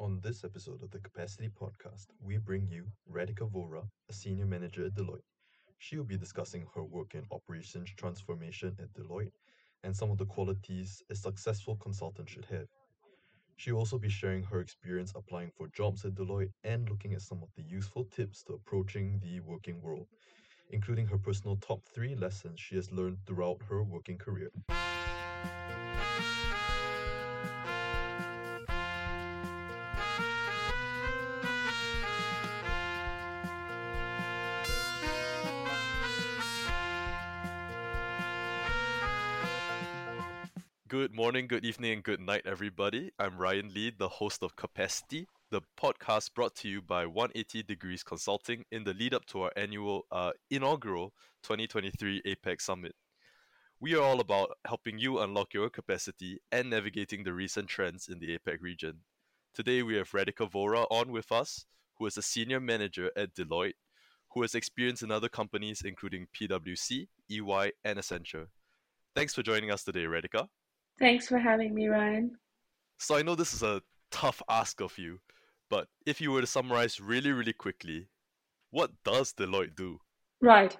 On this episode of the Capacity Podcast, we bring you Radhika Vohra, a senior manager at Deloitte. She will be discussing her work in operations transformation at Deloitte and some of the qualities a successful consultant should have. She'll also be sharing her experience applying for jobs at Deloitte and looking at some of the useful tips to approaching the working world, including her personal top three lessons she has learned throughout her working career. Good morning, good evening, and good night, everybody. I'm Ryan Lee, the host of Capacity, the podcast brought to you by 180 Degrees Consulting in the lead up to our annual, uh, inaugural 2023 APEC Summit. We are all about helping you unlock your capacity and navigating the recent trends in the APEC region. Today, we have Radhika Vohra on with us, who is a senior manager at Deloitte, who has experience in other companies including PwC, EY, and Accenture. Thanks for joining us today, Radhika. Thanks for having me, Ryan. So I know this is a tough ask of you, but if you were to summarize really, really quickly, what does Deloitte do? Right.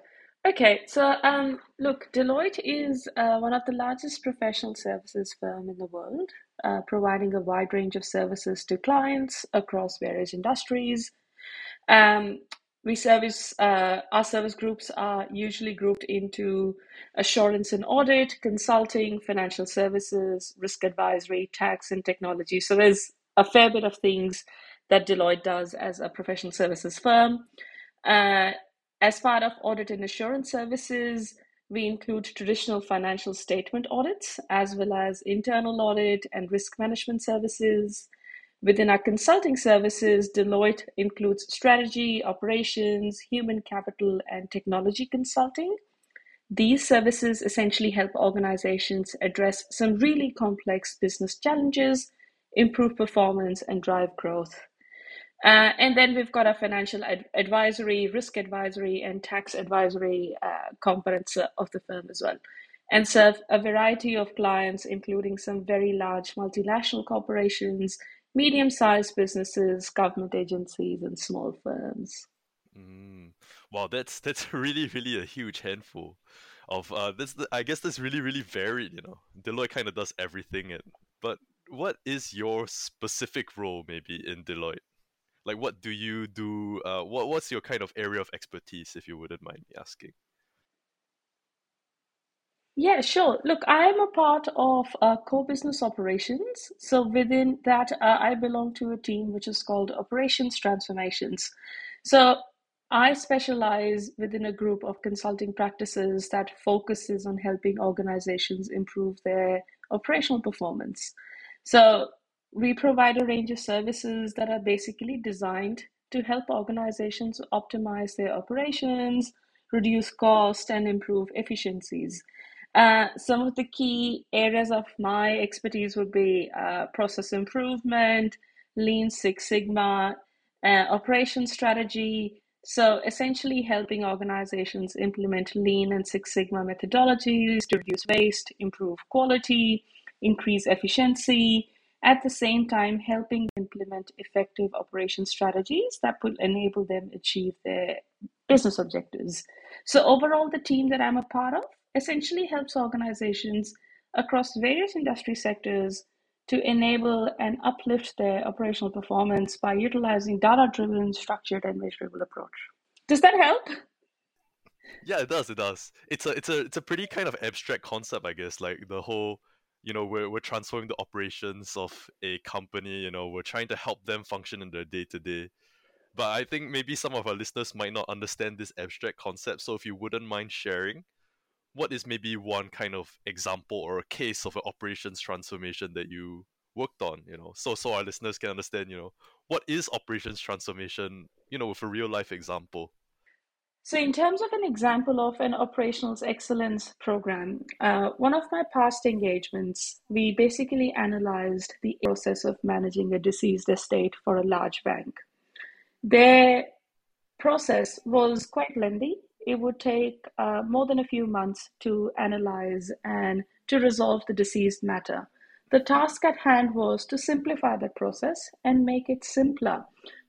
Okay. So, um, look, Deloitte is uh, one of the largest professional services firm in the world, uh, providing a wide range of services to clients across various industries. Um, we service uh, our service groups are usually grouped into assurance and audit, consulting, financial services, risk advisory, tax, and technology. So there's a fair bit of things that Deloitte does as a professional services firm. Uh, as part of audit and assurance services, we include traditional financial statement audits as well as internal audit and risk management services. Within our consulting services, Deloitte includes strategy, operations, human capital, and technology consulting. These services essentially help organizations address some really complex business challenges, improve performance, and drive growth. Uh, and then we've got our financial ad- advisory, risk advisory, and tax advisory uh, components of the firm as well, and serve a variety of clients, including some very large multinational corporations, medium sized businesses, government agencies, and small firms. Mm. Wow, that's that's really really a huge handful of uh this I guess that's really really varied, you know. Deloitte kind of does everything and but what is your specific role maybe in Deloitte? Like what do you do uh what what's your kind of area of expertise if you wouldn't mind me asking? Yeah, sure. Look, I am a part of uh, core business operations. So within that, uh, I belong to a team which is called Operations Transformations. So I specialize within a group of consulting practices that focuses on helping organizations improve their operational performance. So we provide a range of services that are basically designed to help organizations optimize their operations, reduce cost, and improve efficiencies. Uh, some of the key areas of my expertise would be uh, process improvement, Lean Six Sigma, uh, operation strategy. So, essentially, helping organizations implement Lean and Six Sigma methodologies to reduce waste, improve quality, increase efficiency. At the same time, helping implement effective operation strategies that will enable them achieve their business objectives. So, overall, the team that I'm a part of essentially helps organizations across various industry sectors to enable and uplift their operational performance by utilizing data driven, structured, and measurable approach. Does that help? Yeah, it does. It does. It's a it's a it's a pretty kind of abstract concept, I guess. Like the whole, you know, we're we're transforming the operations of a company. You know, we're trying to help them function in their day to day. But I think maybe some of our listeners might not understand this abstract concept. So if you wouldn't mind sharing, what is maybe one kind of example or a case of an operations transformation that you worked on you know? So so our listeners can understand you know what is operations transformation you know with a real life example. So in terms of an example of an operations excellence program uh, one of my past engagements we basically analyzed the process of managing a deceased estate for a large bank. Their process was quite lengthy it would take uh, more than a few months to analyze and to resolve the deceased matter. The task at hand was to simplify the process and make it simpler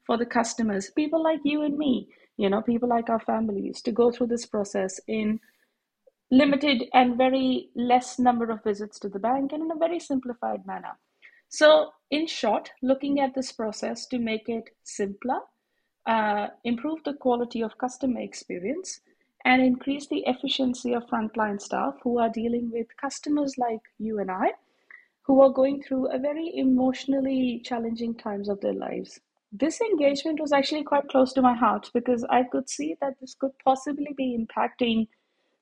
for the customers, people like you and me, you know, people like our families, to go through this process in limited and very less number of visits to the bank and in a very simplified manner. So, in short, looking at this process to make it simpler, uh, improve the quality of customer experience, and increase the efficiency of frontline staff who are dealing with customers like you and I, who are going through a very emotionally challenging times of their lives. This engagement was actually quite close to my heart because I could see that this could possibly be impacting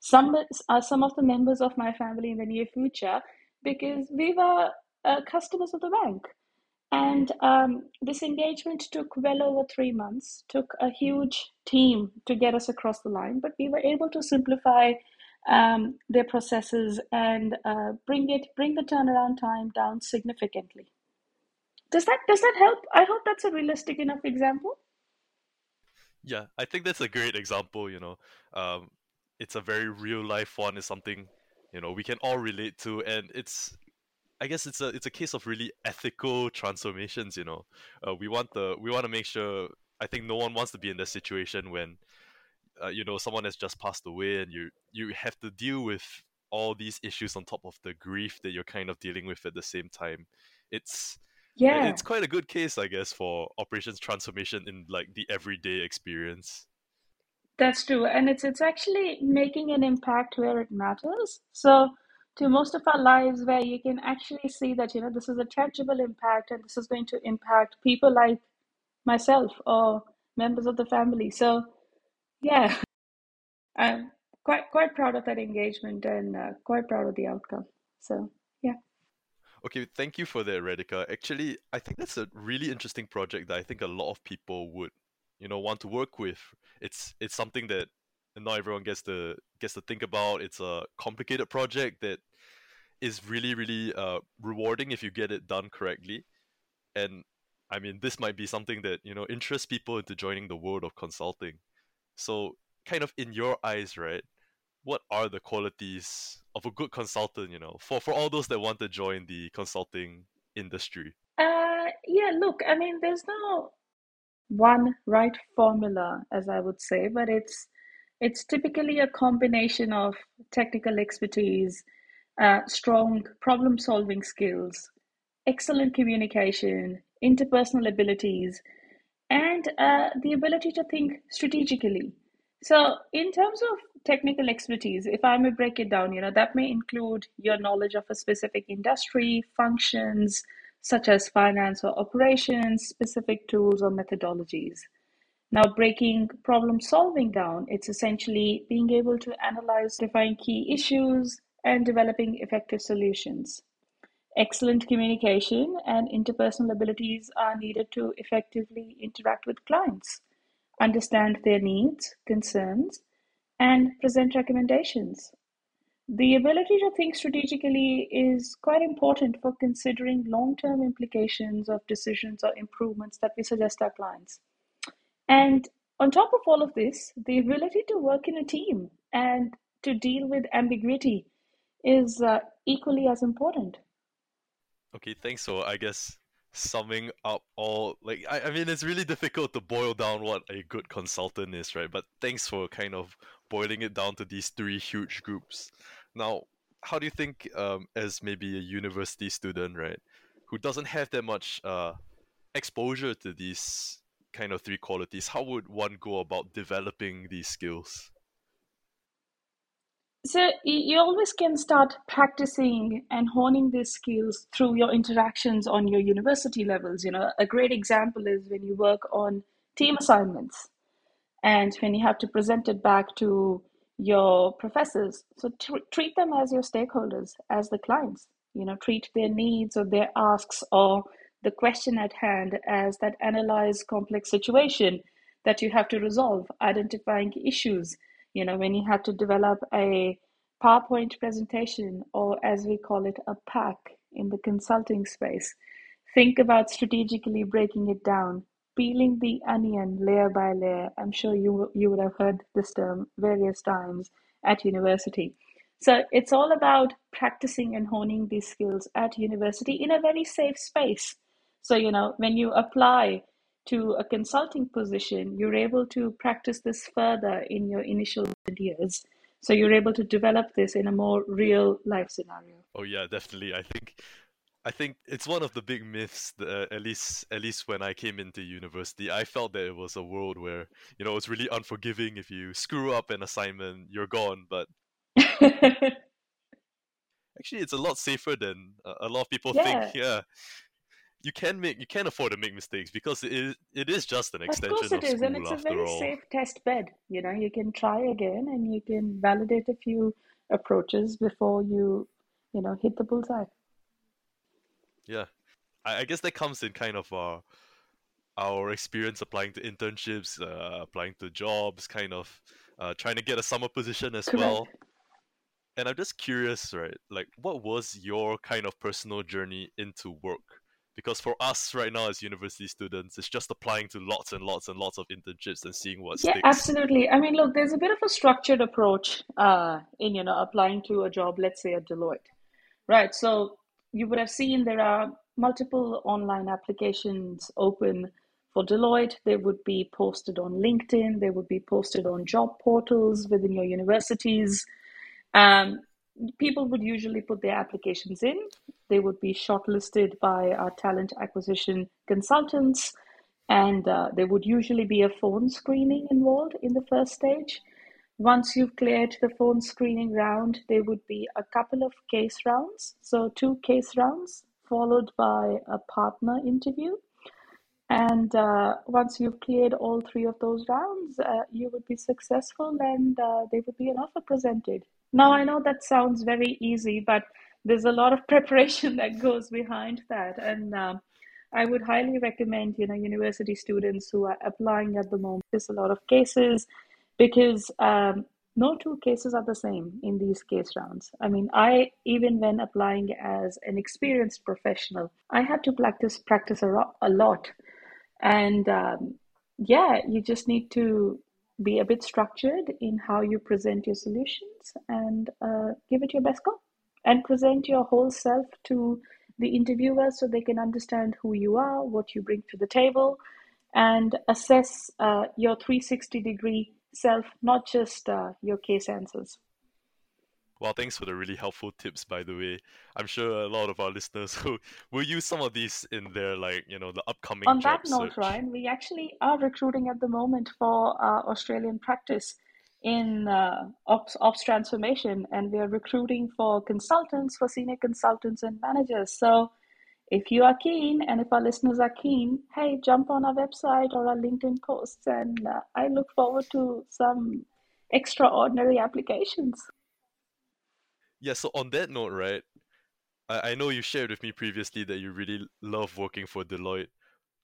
some uh, some of the members of my family in the near future because we were uh, customers of the bank. And um, this engagement took well over three months, took a huge team to get us across the line, but we were able to simplify um, their processes and uh, bring it bring the turnaround time down significantly. Does that does that help? I hope that's a realistic enough example. Yeah, I think that's a great example. You know, um, it's a very real life one. Is something you know we can all relate to, and it's I guess it's a it's a case of really ethical transformations. You know, uh, we want the we want to make sure. I think no one wants to be in that situation when, uh, you know, someone has just passed away and you you have to deal with all these issues on top of the grief that you're kind of dealing with at the same time. It's yeah, it's quite a good case, I guess, for operations transformation in like the everyday experience. That's true, and it's it's actually making an impact where it matters. So to most of our lives where you can actually see that you know this is a tangible impact and this is going to impact people like myself or members of the family. So yeah i'm quite quite proud of that engagement and uh, quite proud of the outcome. So yeah. Okay thank you for that radhika. Actually i think that's a really interesting project that i think a lot of people would you know want to work with. It's it's something that not everyone gets to gets to think about. It's a complicated project that is really really uh, rewarding if you get it done correctly. And i mean this might be something that you know interests people into joining the world of consulting. So kind of in your eyes right what are the qualities of a good consultant you know for for all those that want to join the consulting industry? Uh yeah look i mean there's no one right formula as i would say but it's it's typically a combination of technical expertise uh, strong problem solving skills, excellent communication, interpersonal abilities, and uh, the ability to think strategically. So, in terms of technical expertise, if I may break it down, you know, that may include your knowledge of a specific industry, functions such as finance or operations, specific tools or methodologies. Now, breaking problem solving down, it's essentially being able to analyze, define key issues, and developing effective solutions. Excellent communication and interpersonal abilities are needed to effectively interact with clients, understand their needs, concerns, and present recommendations. The ability to think strategically is quite important for considering long term implications of decisions or improvements that we suggest our clients. And on top of all of this, the ability to work in a team and to deal with ambiguity is uh, equally as important. Okay, thanks. So I guess summing up all like I, I mean it's really difficult to boil down what a good consultant is, right? But thanks for kind of boiling it down to these three huge groups. Now, how do you think um, as maybe a university student, right, who doesn't have that much uh, exposure to these kind of three qualities, how would one go about developing these skills? So you always can start practicing and honing these skills through your interactions on your university levels. You know, a great example is when you work on team assignments and when you have to present it back to your professors. So t- treat them as your stakeholders, as the clients. You know, treat their needs or their asks or the question at hand as that analyze complex situation that you have to resolve, identifying issues you know, when you had to develop a PowerPoint presentation, or as we call it, a pack in the consulting space, think about strategically breaking it down, peeling the onion layer by layer. I'm sure you, you would have heard this term various times at university. So it's all about practicing and honing these skills at university in a very safe space. So, you know, when you apply to a consulting position, you're able to practice this further in your initial years. So you're able to develop this in a more real life scenario. Oh yeah, definitely. I think I think it's one of the big myths. That, uh, at least, at least when I came into university, I felt that it was a world where you know it's really unforgiving. If you screw up an assignment, you're gone. But actually, it's a lot safer than a lot of people yeah. think. Yeah, you can make you can afford to make mistakes because it is, it is just an extension of, course it of is, and it's a very all. safe test bed. You know, you can try again and you can validate a few approaches before you, you know, hit the bullseye. Yeah, I, I guess that comes in kind of our our experience applying to internships, uh, applying to jobs, kind of uh, trying to get a summer position as Correct. well. And I'm just curious, right? Like, what was your kind of personal journey into work? Because for us right now as university students it's just applying to lots and lots and lots of internships and seeing what yeah sticks. absolutely. I mean look there's a bit of a structured approach uh, in you know applying to a job let's say at deloitte right? So you would have seen there are multiple online applications open for deloitte. They would be posted on linkedin. They would be posted on job portals within your universities. Um, people would usually put their applications in. They would be shortlisted by our talent acquisition consultants, and uh, there would usually be a phone screening involved in the first stage. Once you've cleared the phone screening round, there would be a couple of case rounds. So, two case rounds followed by a partner interview. And uh, once you've cleared all three of those rounds, uh, you would be successful and uh, there would be an offer presented. Now, I know that sounds very easy, but there's a lot of preparation that goes behind that. And um, I would highly recommend, you know, university students who are applying at the moment. There's a lot of cases because um, no two cases are the same in these case rounds. I mean, I even when applying as an experienced professional, I had to practice practice a, ro- a lot, and um, yeah, you just need to be a bit structured in how you present your solutions and uh, give it your best go and present your whole self to the interviewer so they can understand who you are, what you bring to the table, and assess uh, your 360 degree self, not just uh, your case answers. Well, thanks for the really helpful tips, by the way. I'm sure a lot of our listeners who will use some of these in their, like, you know, the upcoming. On that note, search. Ryan, we actually are recruiting at the moment for our Australian practice in uh, ops, ops transformation, and we are recruiting for consultants, for senior consultants and managers. So, if you are keen, and if our listeners are keen, hey, jump on our website or our LinkedIn posts, and uh, I look forward to some extraordinary applications yeah, so on that note, right, I, I know you shared with me previously that you really love working for Deloitte.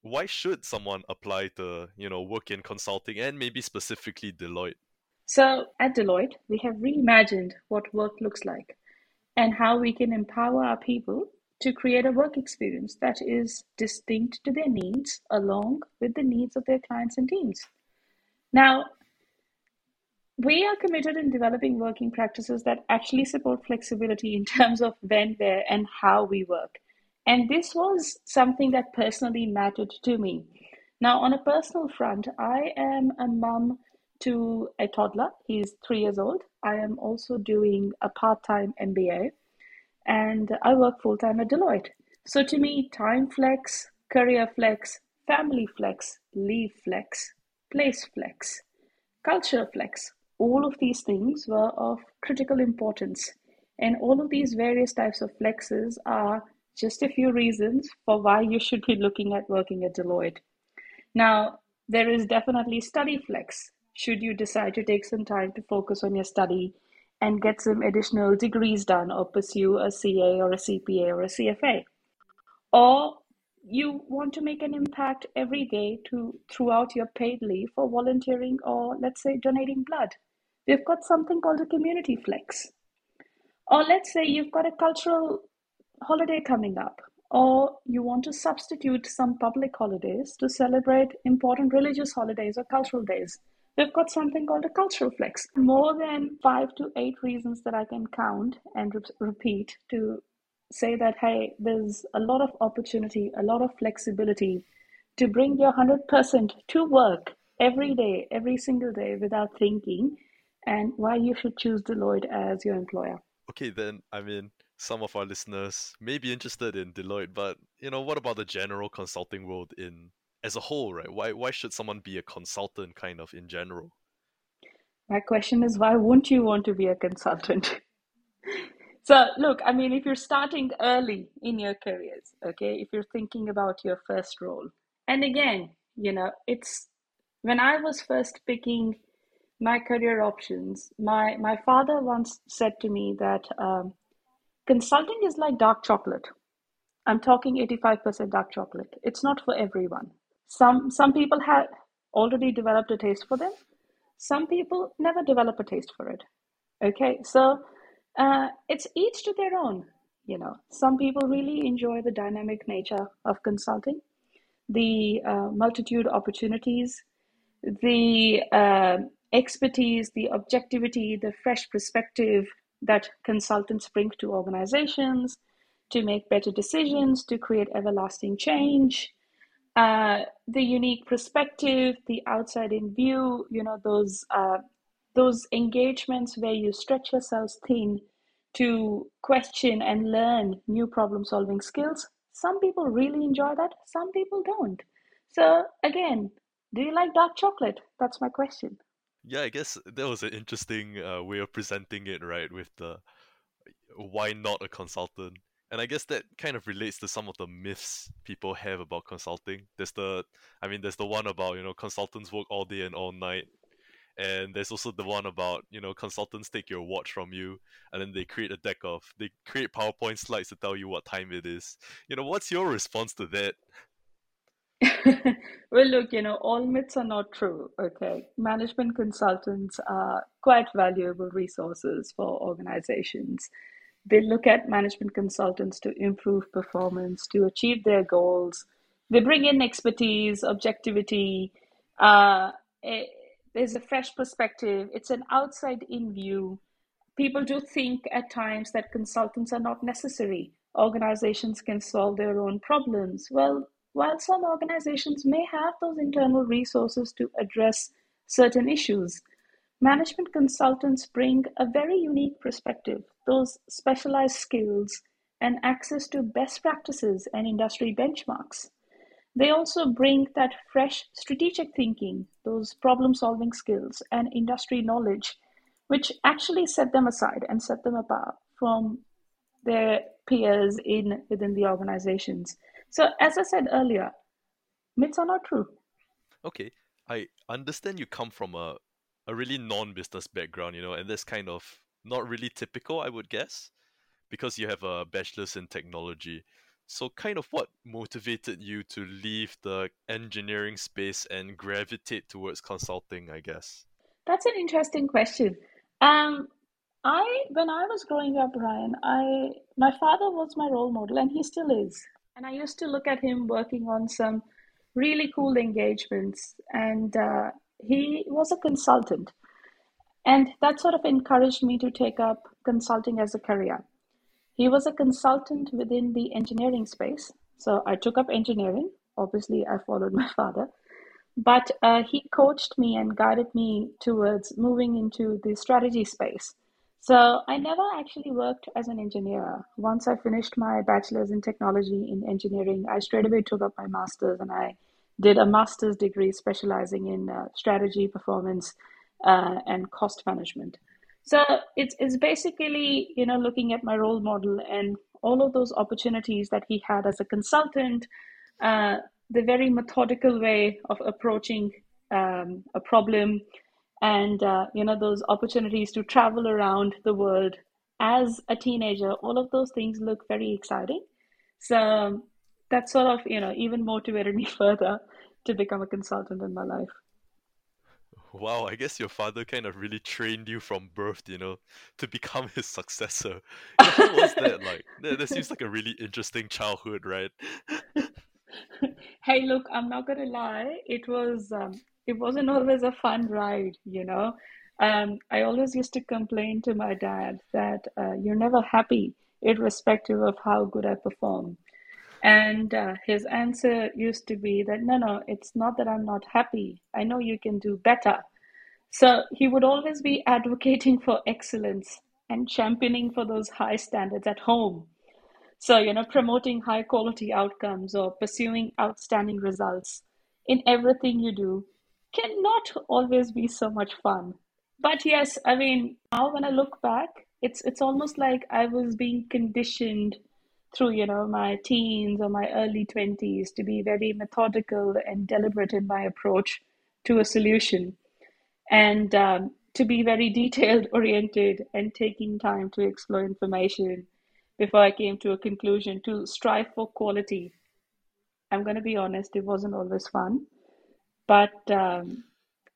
Why should someone apply to, you know, work in consulting and maybe specifically Deloitte? So at Deloitte, we have reimagined what work looks like and how we can empower our people to create a work experience that is distinct to their needs along with the needs of their clients and teams. Now, we are committed in developing working practices that actually support flexibility in terms of when, where, and how we work. And this was something that personally mattered to me. Now, on a personal front, I am a mum to a toddler. He's three years old. I am also doing a part time MBA and I work full time at Deloitte. So, to me, time flex, career flex, family flex, leave flex, place flex, culture flex all of these things were of critical importance. And all of these various types of flexes are just a few reasons for why you should be looking at working at Deloitte. Now, there is definitely study flex should you decide to take some time to focus on your study and get some additional degrees done or pursue a CA or a CPA or a CFA. Or you want to make an impact every day to throughout your paid leave for volunteering or let's say donating blood we've got something called a community flex or let's say you've got a cultural holiday coming up or you want to substitute some public holidays to celebrate important religious holidays or cultural days we've got something called a cultural flex. More than five to eight reasons that I can count and re- repeat to say that, hey, there's a lot of opportunity, a lot of flexibility to bring your 100% to work every day, every single day without thinking, and why you should choose Deloitte as your employer. Okay, then, I mean, some of our listeners may be interested in Deloitte, but you know, what about the general consulting world in as a whole, right? Why why should someone be a consultant kind of in general? My question is why wouldn't you want to be a consultant? so look, I mean if you're starting early in your careers, okay, if you're thinking about your first role, and again, you know, it's when I was first picking my career options, my my father once said to me that um, consulting is like dark chocolate. I'm talking 85% dark chocolate. It's not for everyone. Some some people have already developed a taste for them. Some people never develop a taste for it. Okay, so uh, it's each to their own. You know, some people really enjoy the dynamic nature of consulting, the uh, multitude opportunities, the uh, expertise, the objectivity, the fresh perspective that consultants bring to organizations to make better decisions, to create everlasting change, uh, the unique perspective, the outside in view, you know, those uh, those engagements where you stretch yourselves thin to question and learn new problem solving skills. Some people really enjoy that, some people don't. So, again, do you like dark chocolate? That's my question. Yeah, I guess that was an interesting uh, way of presenting it, right? With the why not a consultant? And I guess that kind of relates to some of the myths people have about consulting. There's the, I mean, there's the one about, you know, consultants work all day and all night. And there's also the one about, you know, consultants take your watch from you and then they create a deck of, they create PowerPoint slides to tell you what time it is. You know, what's your response to that? well, look, you know, all myths are not true. Okay. Management consultants are quite valuable resources for organizations. They look at management consultants to improve performance, to achieve their goals. They bring in expertise, objectivity. Uh, it, there's a fresh perspective. It's an outside in view. People do think at times that consultants are not necessary. Organizations can solve their own problems. Well, while some organizations may have those internal resources to address certain issues, management consultants bring a very unique perspective, those specialized skills, and access to best practices and industry benchmarks. They also bring that fresh strategic thinking, those problem solving skills, and industry knowledge, which actually set them aside and set them apart from their peers in within the organizations. So, as I said earlier, myths are not true. Okay, I understand you come from a, a really non business background, you know, and that's kind of not really typical, I would guess, because you have a bachelor's in technology. So, kind of what motivated you to leave the engineering space and gravitate towards consulting, I guess? That's an interesting question. Um, I when I was growing up, Ryan, I my father was my role model, and he still is. And I used to look at him working on some really cool engagements, and uh, he was a consultant. And that sort of encouraged me to take up consulting as a career. He was a consultant within the engineering space. So I took up engineering. Obviously, I followed my father. But uh, he coached me and guided me towards moving into the strategy space. So I never actually worked as an engineer. Once I finished my bachelor's in technology in engineering, I straight away took up my master's and I did a master's degree specializing in uh, strategy, performance, uh, and cost management. So it's it's basically you know looking at my role model and all of those opportunities that he had as a consultant, uh, the very methodical way of approaching um, a problem, and uh, you know those opportunities to travel around the world as a teenager all of those things look very exciting. So that sort of you know even motivated me further to become a consultant in my life. Wow i guess your father kind of really trained you from birth you know to become his successor. How was that like? That, that seems like a really interesting childhood right? Hey look i'm not gonna lie. It was um, it wasn't always a fun ride, you know. Um, I always used to complain to my dad that uh, you're never happy, irrespective of how good I perform. And uh, his answer used to be that, no, no, it's not that I'm not happy. I know you can do better. So he would always be advocating for excellence and championing for those high standards at home. So, you know, promoting high quality outcomes or pursuing outstanding results in everything you do cannot always be so much fun. But yes, I mean, now when I look back, it's it's almost like I was being conditioned through you know my teens or my early 20s to be very methodical and deliberate in my approach to a solution. And um, to be very detailed oriented and taking time to explore information before i came to a conclusion to strive for quality. I'm going to be honest it wasn't always fun but um,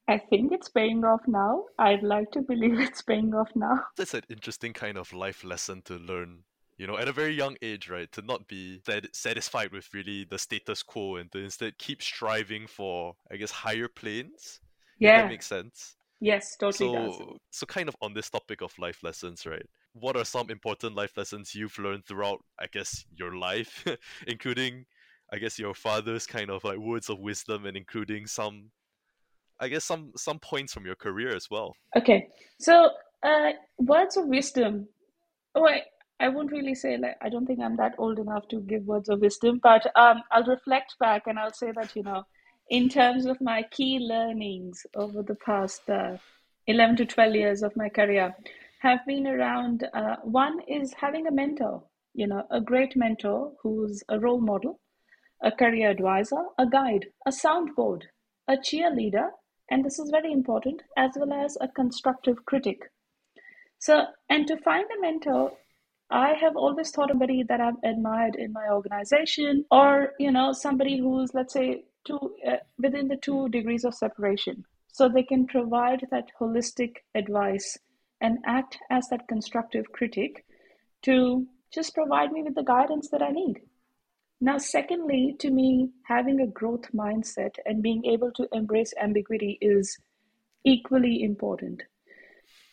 I think it's paying off now. I'd like to believe it's paying off now. That's an interesting kind of life lesson to learn you know, at a very young age, right, to not be sat- satisfied with really the status quo and to instead keep striving for, I guess, higher planes. Yeah. That makes sense. Yes, totally so, does. So, kind of on this topic of life lessons, right? What are some important life lessons you've learned throughout, I guess, your life, including, I guess, your father's kind of like words of wisdom and including some, I guess, some some points from your career as well. Okay, so uh, words of wisdom. Oh, wait, I won't really say like I don't think I'm that old enough to give words of wisdom, but um, I'll reflect back and I'll say that you know, in terms of my key learnings over the past uh, eleven to twelve years of my career, have been around. Uh, one is having a mentor, you know, a great mentor who's a role model, a career advisor, a guide, a soundboard, a cheerleader, and this is very important, as well as a constructive critic. So, and to find a mentor I have always thought of somebody that I've admired in my organization, or you know, somebody who's let's say two uh, within the two degrees of separation, so they can provide that holistic advice and act as that constructive critic to just provide me with the guidance that I need. Now, secondly, to me, having a growth mindset and being able to embrace ambiguity is equally important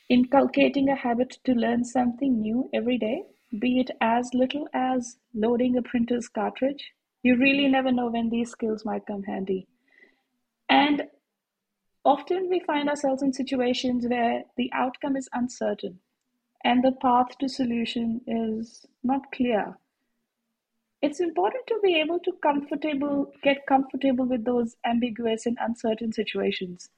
inculcating a habit to learn something new every day, be it as little as loading a printer's cartridge. You really never know when these skills might come handy. And often we find ourselves in situations where the outcome is uncertain and the path to solution is not clear. It's important to be able to comfortable get comfortable with those ambiguous and uncertain situations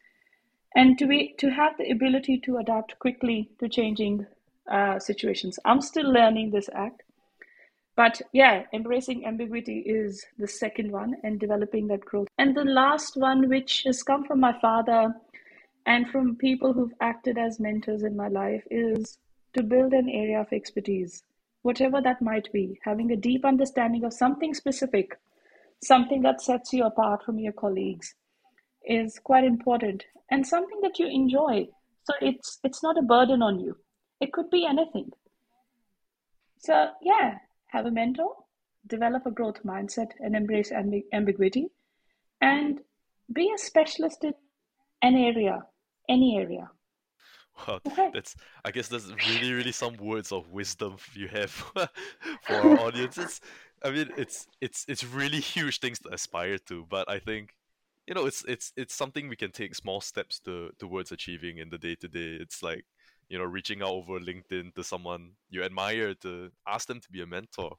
and to be to have the ability to adapt quickly to changing uh, situations. I'm still learning this act, but yeah, embracing ambiguity is the second one, and developing that growth. And the last one, which has come from my father and from people who've acted as mentors in my life, is to build an area of expertise, whatever that might be. Having a deep understanding of something specific, something that sets you apart from your colleagues is quite important and something that you enjoy. So it's it's not a burden on you. It could be anything. So yeah have a mentor develop a growth mindset and embrace amb- ambiguity and be a specialist in an area any area Wow, okay. that's I guess that's really, really some words of wisdom you have for our audiences. I mean, it's it's it's really huge things to aspire to, but I think you know it's it's it's something we can take small steps to towards achieving in the day to day it's like you know reaching out over linkedin to someone you admire to ask them to be a mentor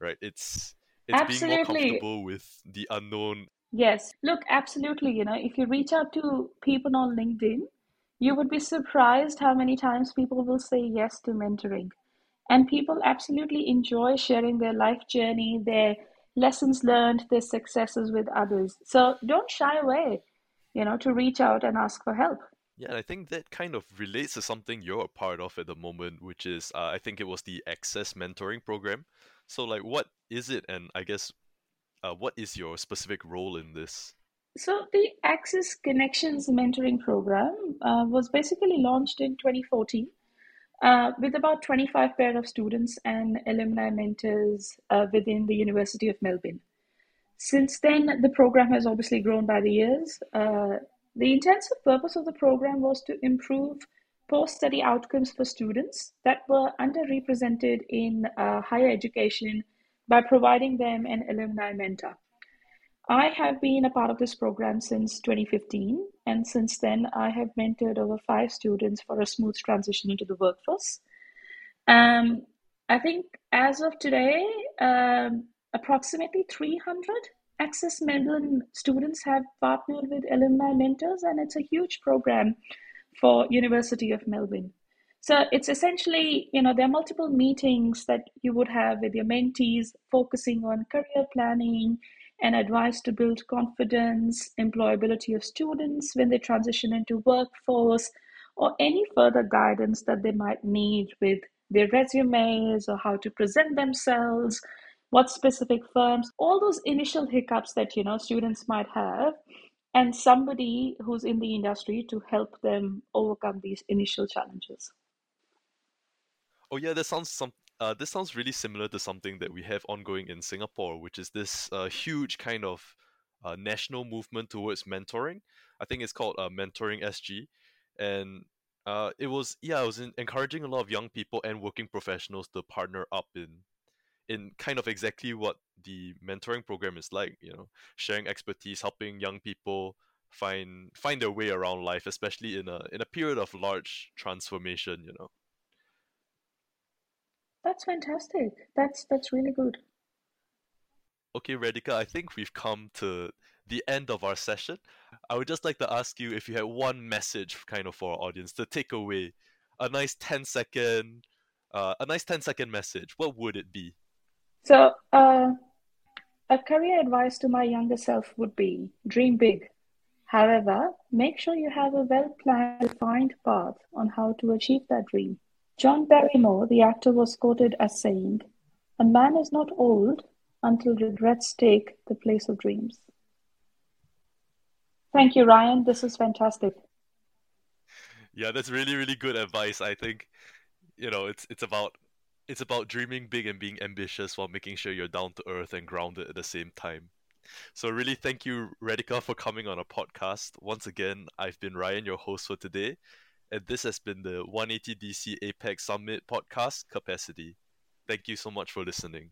right it's it's absolutely. being more comfortable with the unknown yes look absolutely you know if you reach out to people on linkedin you would be surprised how many times people will say yes to mentoring and people absolutely enjoy sharing their life journey their lessons learned, their successes with others. So don't shy away, you know, to reach out and ask for help. Yeah, and I think that kind of relates to something you're a part of at the moment, which is uh, I think it was the Access Mentoring Program. So, like, what is it, and I guess, uh, what is your specific role in this? So, the Access Connections Mentoring Program uh, was basically launched in 2014 uh, with about 25 pair of students and alumni mentors uh, within the University of Melbourne. Since then, the program has obviously grown by the years. Uh, the intensive purpose of the program was to improve post study outcomes for students that were underrepresented in uh, higher education by providing them an alumni mentor. I have been a part of this program since 2015, and since then, I have mentored over five students for a smooth transition into the workforce. Um, I think as of today, um, approximately 300 Access Melbourne students have partnered with alumni mentors, and it's a huge program for University of Melbourne. So it's essentially, you know, there are multiple meetings that you would have with your mentees focusing on career planning and advice to build confidence, employability of students when they transition into workforce, or any further guidance that they might need with their resumes or how to present themselves, what specific firms, all those initial hiccups that you know students might have and somebody who's in the industry to help them overcome these initial challenges. Oh yeah, that sounds some. Uh, this sounds really similar to something that we have ongoing in Singapore, which is this uh, huge kind of uh, national movement towards mentoring. I think it's called uh, Mentoring SG, and uh, it was yeah, I was encouraging a lot of young people and working professionals to partner up in in kind of exactly what the mentoring program is like you know sharing expertise helping young people find find their way around life especially in a in a period of large transformation you know that's fantastic. That's that's really good. Okay Radhika I think we've come to the end of our session. I would just like to ask you if you had one message kind of for our audience to take away. A nice 10 second uh, a nice 10 second message. What would it be? So uh, a career advice to my younger self would be dream big. However, make sure you have a well planned, defined path on how to achieve that dream. John Barrymore, the actor, was quoted as saying, A man is not old until regrets take the place of dreams. Thank you, Ryan. This is fantastic. Yeah, that's really, really good advice. I think, you know, it's it's about it's about dreaming big and being ambitious while making sure you're down to earth and grounded at the same time. So really thank you, Radhika, for coming on a podcast. Once again, I've been Ryan, your host for today, and this has been the 180 DC Apex Summit podcast capacity. Thank you so much for listening.